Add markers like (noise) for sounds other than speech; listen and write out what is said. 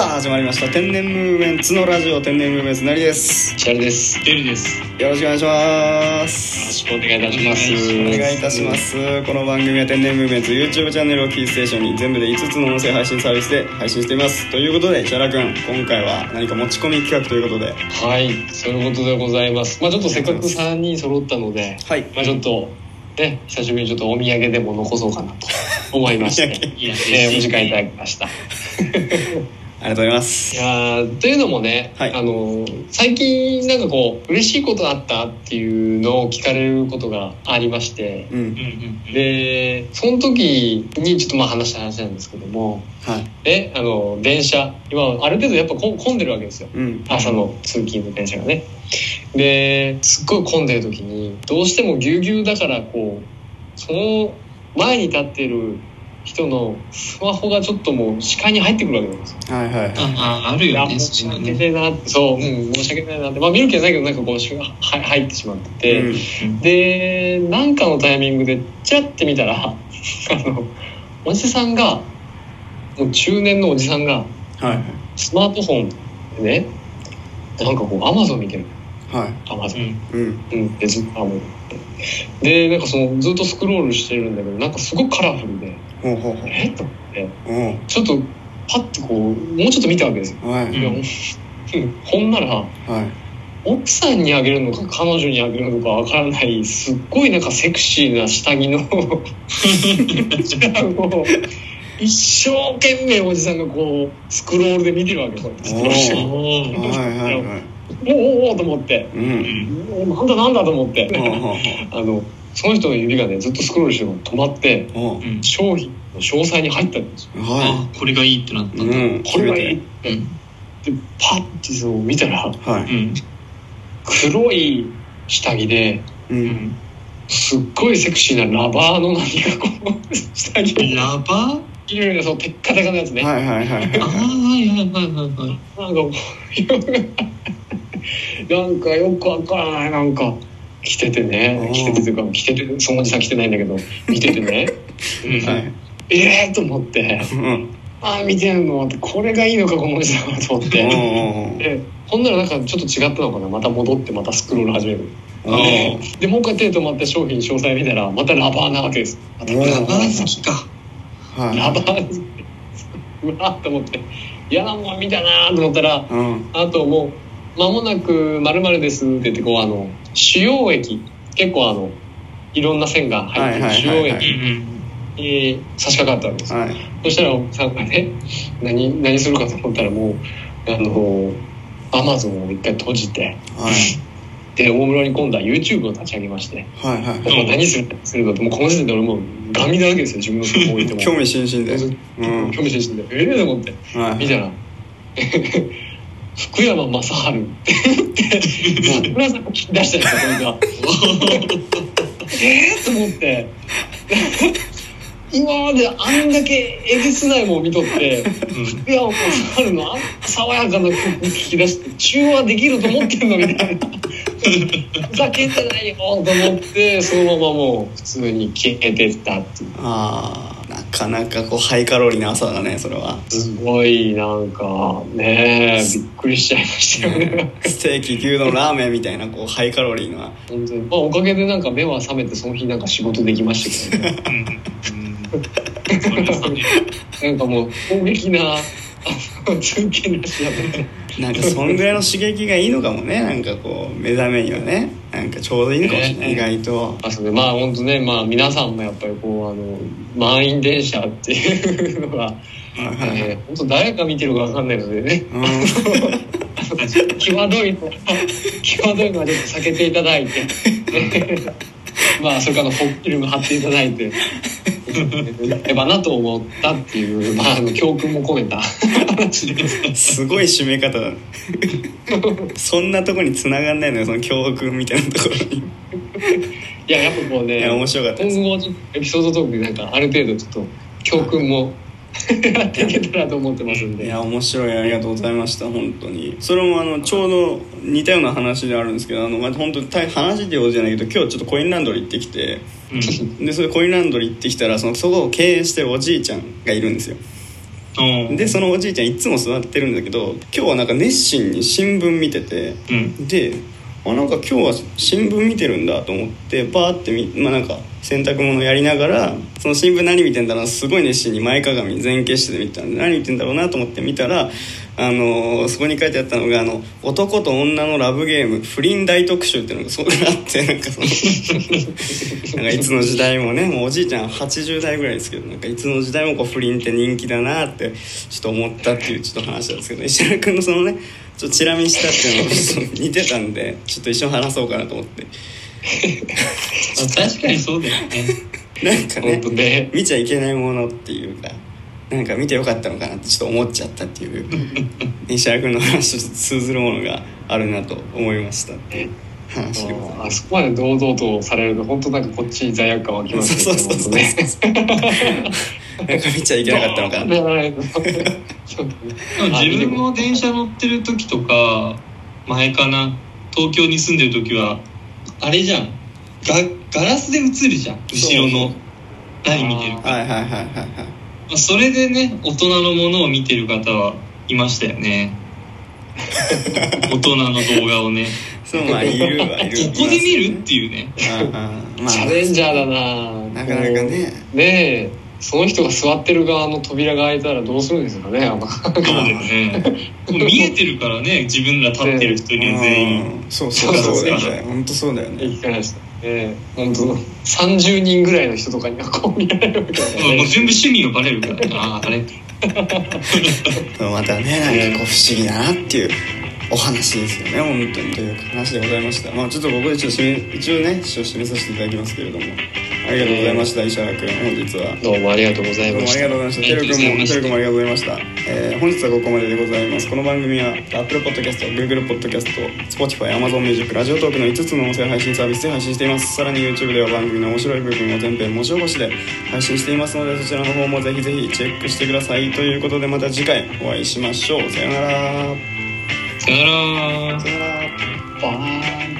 さあ始まりました天然ムーブメンツのラジオ天然ムーブメンツなりですチャルです。デルです。よろしくお願いしまよろすしくお願いいたします。お願いいたしますこの番組は天然ムーブメンツ YouTube チャンネルをキーステーションに全部で5つの音声配信サービスで配信していますということで石原君今回は何か持ち込み企画ということではい、そういうことでございます。まあちょっとせっかく3人揃ったので、はいまあちょっと、ね、久しぶりにちょっとお土産でも残そうかなと思いまして、(laughs) いや、えーお時間いただきました。(laughs) ありがとうございます。いやーというのもね、はい。あの最近なんかこう嬉しいことあったっていうのを聞かれることがありましてうん。でその時にちょっとまあ話した話なんですけどもはい。えあの電車今ある程度やっぱこ混んでるわけですよ。うん。朝の通勤の電車がね。ですっごい混んでる時にどうしてもぎゅうぎゅうだからこうその前に立ってる人のスマホがちょっともう視界に入ってくるわけなんですよ。はいはい。あ、あ、あるよね、申し。訳ないなってそう、うん、申し訳ないなって。まあ見る気はないけどなんかこう入ってしまって。て、うん。でなんかのタイミングでチラッて見たら (laughs) あのおじさんがもう中年のおじさんがはいスマートフォンでねなんかこうアマゾン見てる。はい。アマゾン、うん。うん。うん、でずっとあもうでなんかそのずっとスクロールしてるんだけどなんかすごくカラフルでほうほうほうえ？っと思って。おちょっとパッてこうもうちょっと見たわけですよ、うはいいやほんならはい。奥さんにあげるのか彼女にあげるのかわからないすっごいなんかセクシーな下着の (laughs) 一生懸命おじさんがこうスクロールで見てるわけこう。スクロールしておおと思って。ううんなんだなんだと思って。(laughs) あのその人の指がねずっとスクロールしてるの止まっておううん。商品の詳細に入ったんですよはあ、これがいいってなっただ。いうんこれがいいっ決てうん。でパッてそう見たらはいうん。黒い下着でううんん。すっごいセクシーなラバーの何かこう下着ラバー？いろいろそうテッカテカのやつね、はいはいはいああ、はいはいはいはい。なんかこう (laughs) なんかよくわからないなんか着ててね。うん。着ててというか着ててそのおじさん着てないんだけど見ててね。(laughs) うん。はいええー、と思って。うん。ああ見てんのってこれがいいのかこのおじさんはと思って。でほんならなんかちょっと違ったのかな。また戻ってまたスクロール始める。ででもう一回手止まって商品詳細見たらまたラバーなわけです。ラバー好きか。はい。ラバーうわーと思って。嫌なもん見たなーと思ったらうん。あともう間もなくまるですって言ってこうあの主要駅結構あのいろんな線が入ってる主要駅に差し掛かったわけですよ。はい。そしたら奥さんがね何何するかと思ったらもうあのアマゾンを一回閉じてはい。で大室に今度は YouTube を立ち上げましてはいはもう何するかするかってもうこの時点で俺もうガン見だらけですよ自分のスマホ置いてもい興味津々で。うん。興味津々で。ええと思って。はい。見たら福山雅治って。言って出したんですよこれが。(laughs) ええと思って。今まであんだけえげつないもん見とって福山雅治のあんな爽やかな曲聞き出して中和できると思ってんのみたいな。ふざけてないよと思ってそのままもう普通に消えてったっていう。あかなかこうハイカロリーな朝だねそれは。すごいなんかねえびっくりしちゃいましたよ。ねステーキ牛丼ラーメンみたいなこうハイカロリーな本当に。まあおかげでなんか目は覚めてその日なんか仕事できましたけどね。なんかもう攻撃なあの通勤ラッシュだったね。なんかそんぐらいの刺激がいいのかもね。なんかこう目覚めにはね。なんかちょうどいいのかもしれない、ね。意外と。あそうねまあ本当ねまあ皆さんもやっぱりこうあの満員電車っていうのが、はえー本当誰が見てるかわかんないのでね。うん。(laughs) 際どいのは際どいのはちょっと避けていただいて。(laughs) まあそれからフォッキルム貼っていただいて。やればなと思ったっていう、まあ、あの教訓も込めた。話ですすごい締め方だ。そんなとこに繋がんないのよその教訓みたいなところに。いややっぱこうね面白かった。今後ちょっとエピソードトークでなんかある程度ちょっと教訓もやっていけたらと思ってますんで。いや面白い。ありがとうございました本当に。それもあのちょうど似たような話であるんですけどあの、まあ、本当大話っていうじゃないけど今日ちょっとコインランドリー行ってきてうん。でそれコインランドリー行ってきたらそのそこを経営してるおじいちゃんがいるんですよ。うん。でそのおじいちゃんいつも座ってるんだけど今日はなんか熱心に新聞見ててうん。であなんか今日は新聞見てるんだと思ってバーってみ、まあ、なんか洗濯物やりながらその新聞何見てんだろうなすごい熱心に前かがみ前傾して見てたんで何見てんだろうなと思って見たら、あのーそこに書いてあったのがあの「男と女のラブゲーム不倫大特集」っていうのがそこがあってなんかその (laughs) なんかいつの時代もねもうおじいちゃん80代ぐらいですけどなんかいつの時代もこう不倫って人気だなってちょっと思ったっていうちょっと話なんですけど石原君のそのねちょっとチラ見したっていうのが似てたんでちょっと一緒に話そうかなと思って。あ (laughs) 確かにそうだよね。(laughs) なんか本ね当ね。見ちゃいけないものっていうかなんか見てよかったのかなってちょっと思っちゃったっていう石原君の話と通ずるものがあるなと思いましたっていう話でございます。あそこまで堂々とされると本当なんかこっちに罪悪感湧きますそうそうそうそうねなんか見ちゃいけなかったのかな。自分も電車乗ってる時とか前かな東京に住んでる時はあれじゃん。ガガラスで映るじゃん。後ろの何見てるかはいはいはいはいはいまあそれでね大人のものを見てる方はいましたよね。大人の動画をね。そうまあいるはいるここで見るっていうね。ああまチャレンジャーだな。なかなかね。ねえその人が座ってる側の扉が開いたらどうするんですかねあのそうだよね。見えてるからね自分ら立ってる人には全員。うん。そうそうそう。だよね本当そうだよねしたね本当30人ぐらいの人とかにはこう見られるわけだもうね全部趣味がバレるから。ねあああれまたねなんかこう不思議だなっていうお話ですよね本当にという話でございましたまあちょっとここでちょっと締め一応ね一応締めさせていただきますけれどもありがとうございました石原君本日はどうもありがとうございどうもあましたりがとうございました。テル君も、テル君もありがとうございました。えー本日はここまででございます。この番組は Apple Podcast、Google Podcast、Spotify、Amazon Music、ラジオトークの5つの音声配信サービスで配信しています。さらに YouTube では番組の面白い部分を全編文字起こしで配信していますので、そちらの方もぜひぜひチェックしてください。ということでまた次回お会いしましょう。さよなら。さよならさよなら。バーン